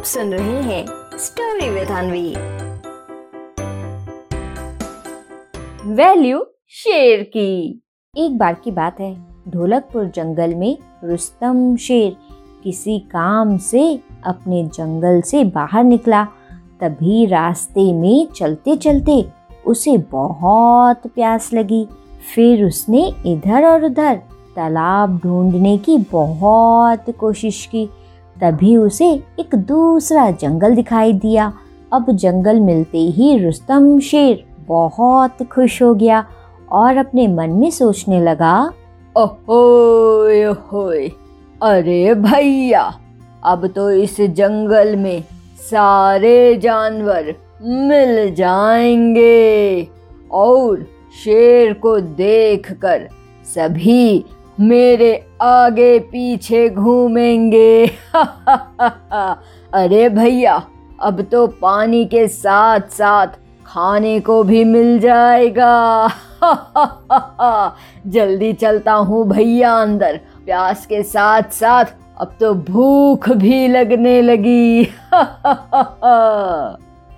आप सुन रहे हैं स्टोरी विद अनवी वैल्यू शेर की। एक बार की बात है, ढोलकपुर जंगल में रुस्तम शेर किसी काम से अपने जंगल से बाहर निकला। तभी रास्ते में चलते चलते उसे बहुत प्यास लगी। फिर उसने इधर और उधर तालाब ढूँढने की बहुत कोशिश की। तभी उसे एक दूसरा जंगल दिखाई दिया। अब जंगल मिलते ही रुस्तम शेर बहुत खुश हो गया और अपने मन में सोचने लगा, ओहोय अरे भैया, अब तो इस जंगल में सारे जानवर मिल जाएँगे और शेर को देखकर सभी मेरे आगे पीछे घूमेंगे। अरे भैया, अब तो पानी के साथ साथ खाने को भी मिल जाएगा। जल्दी चलता हूँ भैया अंदर। प्यास के साथ साथ अब तो भूख भी लगने लगी।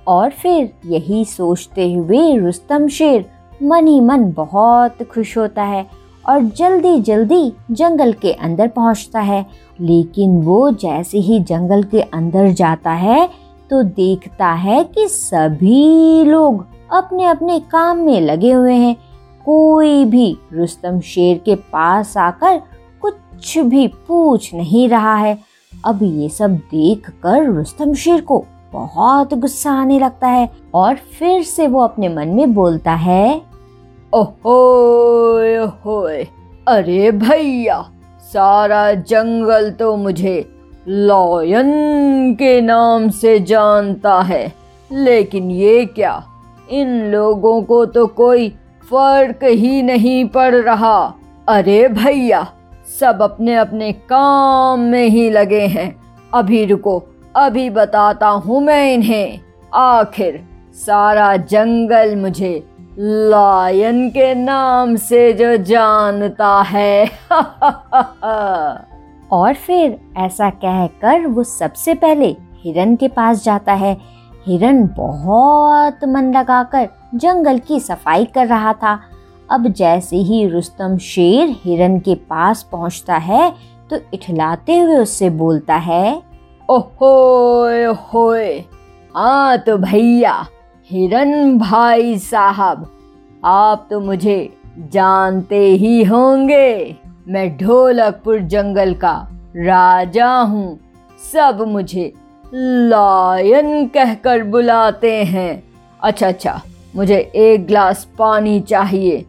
और फिर यही सोचते हुए रुस्तम शेर मन ही मन बहुत खुश होता है। और जल्दी जल्दी जंगल के अंदर पहुँचता है। लेकिन वो जैसे ही जंगल के अंदर जाता है तो देखता है कि सभी लोग अपने अपने काम में लगे हुए हैं। कोई भी रुस्तम शेर के पास आकर कुछ भी पूछ नहीं रहा है। अब ये सब देखकर रुस्तम शेर को बहुत गुस्सा आने लगता है और फिर से वो अपने मन में बोलता है ओहोय ओहोय। अरे भैया, सारा जंगल तो मुझे लॉयन के नाम से जानता है, लेकिन ये क्या? इन लोगों को तो कोई फ़र्क ही नहीं पड़ रहा। अरे भैया, सब अपने अपने काम में ही लगे हैं। अभी रुको, अभी बताता हूँ मैं इन्हें। आखिर सारा जंगल मुझे लायन के नाम से जो जानता है। और फिर ऐसा कहकर वो सबसे पहले हिरन के पास जाता है। हिरन बहुत मन लगाकर जंगल की सफ़ाई कर रहा था। अब जैसे ही रुस्तम शेर हिरन के पास पहुँचता है तो इठलाते हुए उससे बोलता है ओहोए ओहोए हाँ तो भैया हिरन भाई साहब, आप तो मुझे जानते ही होंगे। मैं ढोलकपुर जंगल का राजा हूँ। सब मुझे लायन कहकर बुलाते हैं। अच्छा अच्छा मुझे एक ग्लास पानी चाहिए।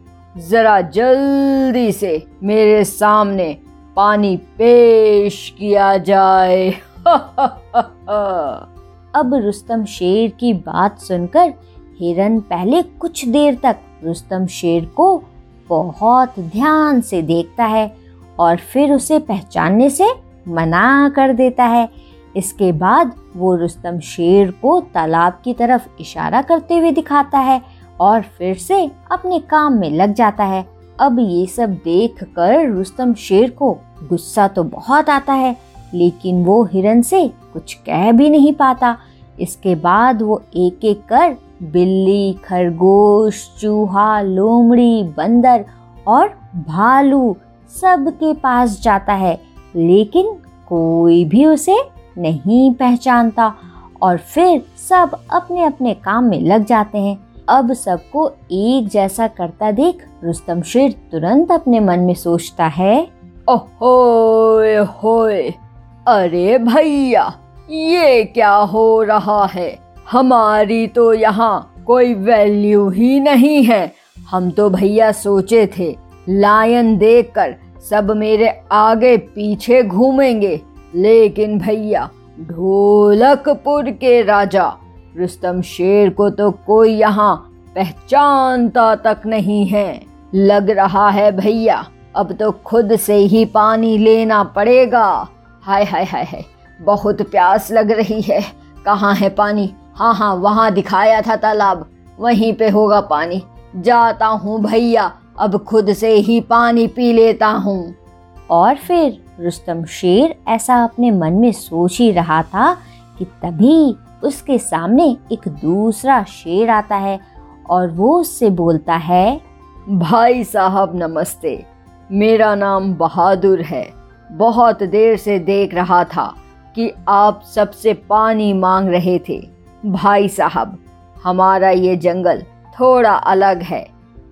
जरा जल्दी से मेरे सामने पानी पेश किया जाए। अब रुस्तम शेर की बात सुनकर हिरन पहले कुछ देर तक रुस्तम शेर को बहुत ध्यान से देखता है और फिर उसे पहचानने से मना कर देता है। इसके बाद वो रुस्तम शेर को तालाब की तरफ़ इशारा करते हुए दिखाता है और फिर से अपने काम में लग जाता है। अब ये सब देख कर रुस्तम शेर को गुस्सा तो बहुत आता है लेकिन वो हिरन से कुछ कह भी नहीं पाता। इसके बाद वो एक एक कर बिल्ली, खरगोश, चूहा, लोमड़ी, बंदर और भालू सबके पास जाता है, लेकिन कोई भी उसे नहीं पहचानता और फिर सब अपने अपने काम में लग जाते हैं। अब सबको एक जैसा करता देख रुस्तम शेर तुरंत अपने मन में सोचता है, ओहोए होए अरे भैया, ये क्या हो रहा है? हमारी तो यहाँ कोई वैल्यू ही नहीं है। हम तो भैया सोचे थे लायन देखकर सब मेरे आगे पीछे घूमेंगे। लेकिन भैया, ढोलकपुर के राजा, रुस्तम शेर को तो कोई यहाँ पहचानता तक नहीं है। लग रहा है भैया, अब तो खुद से ही पानी लेना पड़ेगा। हाय हाय हाय हाय। बहुत प्यास लग रही है। कहाँ है पानी? हाँ हाँ वहाँ दिखाया था तालाब। वहीं पे होगा पानी। जाता हूँ भैया, अब खुद से ही पानी पी लेता हूँ। और फिर रुस्तम शेर ऐसा अपने मन में सोच ही रहा था कि तभी उसके सामने एक दूसरा शेर आता है और वो उससे बोलता है, भाई साहब, नमस्ते। मेरा नाम बहादुर है। बहुत देर से देख रहा था कि आप सबसे पानी मांग रहे थे। भाई साहब, हमारा ये जंगल थोड़ा अलग है।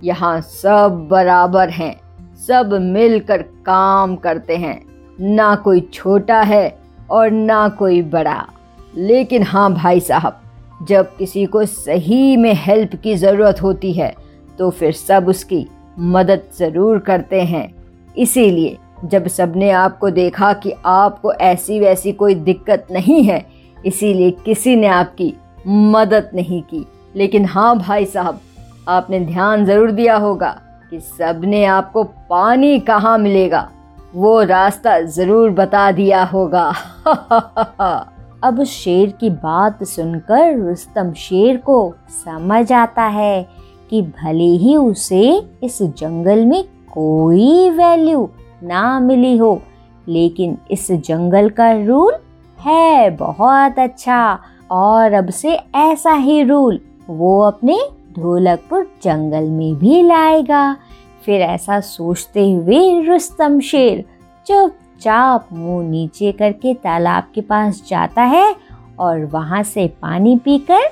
यहाँ सब बराबर हैं। सब मिलकर काम करते हैं। ना कोई छोटा है और ना कोई बड़ा। लेकिन हाँ भाई साहब, जब किसी को सही में हेल्प की ज़रूरत होती है तो फिर सब उसकी मदद ज़रूर करते हैं। इसीलिए जब सबने आपको देखा कि आपको ऐसी वैसी कोई दिक्कत नहीं है, इसीलिए किसी ने आपकी मदद नहीं की। लेकिन हाँ भाई साहब, आपने ध्यान ज़रूर दिया होगा कि सबने आपको पानी कहाँ मिलेगा, वो रास्ता ज़रूर बता दिया होगा। अब शेर की बात सुनकर रुस्तम शेर को समझ आता है कि भले ही उसे इस जंगल में कोई वैल्यू ना मिली हो, लेकिन इस जंगल का रूल है बहुत अच्छा। और अब से ऐसा ही रूल, वो अपने ढोलकपुर जंगल में भी लाएगा। फिर ऐसा सोचते हुए रुस्तम शेर चुपचाप मुँह नीचे करके तालाब के पास जाता है और वहाँ से पानी पीकर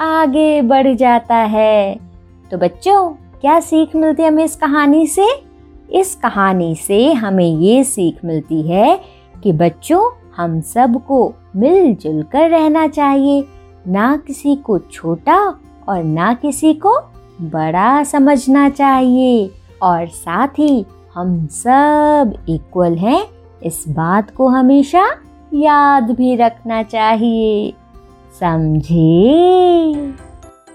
आगे बढ़ जाता है। तो बच्चों, क्या सीख मिलती है हमें इस कहानी से? इस कहानी से हमें ये सीख मिलती है कि बच्चों, हम सबको मिलजुल कर रहना चाहिए। ना किसी को छोटा और ना किसी को बड़ा समझना चाहिए। और साथ ही हम सब इक्वल हैं, इस बात को हमेशा याद भी रखना चाहिए। समझे?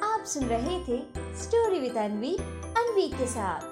आप सुन रहे थे स्टोरी विद अनवी अनवी के साथ।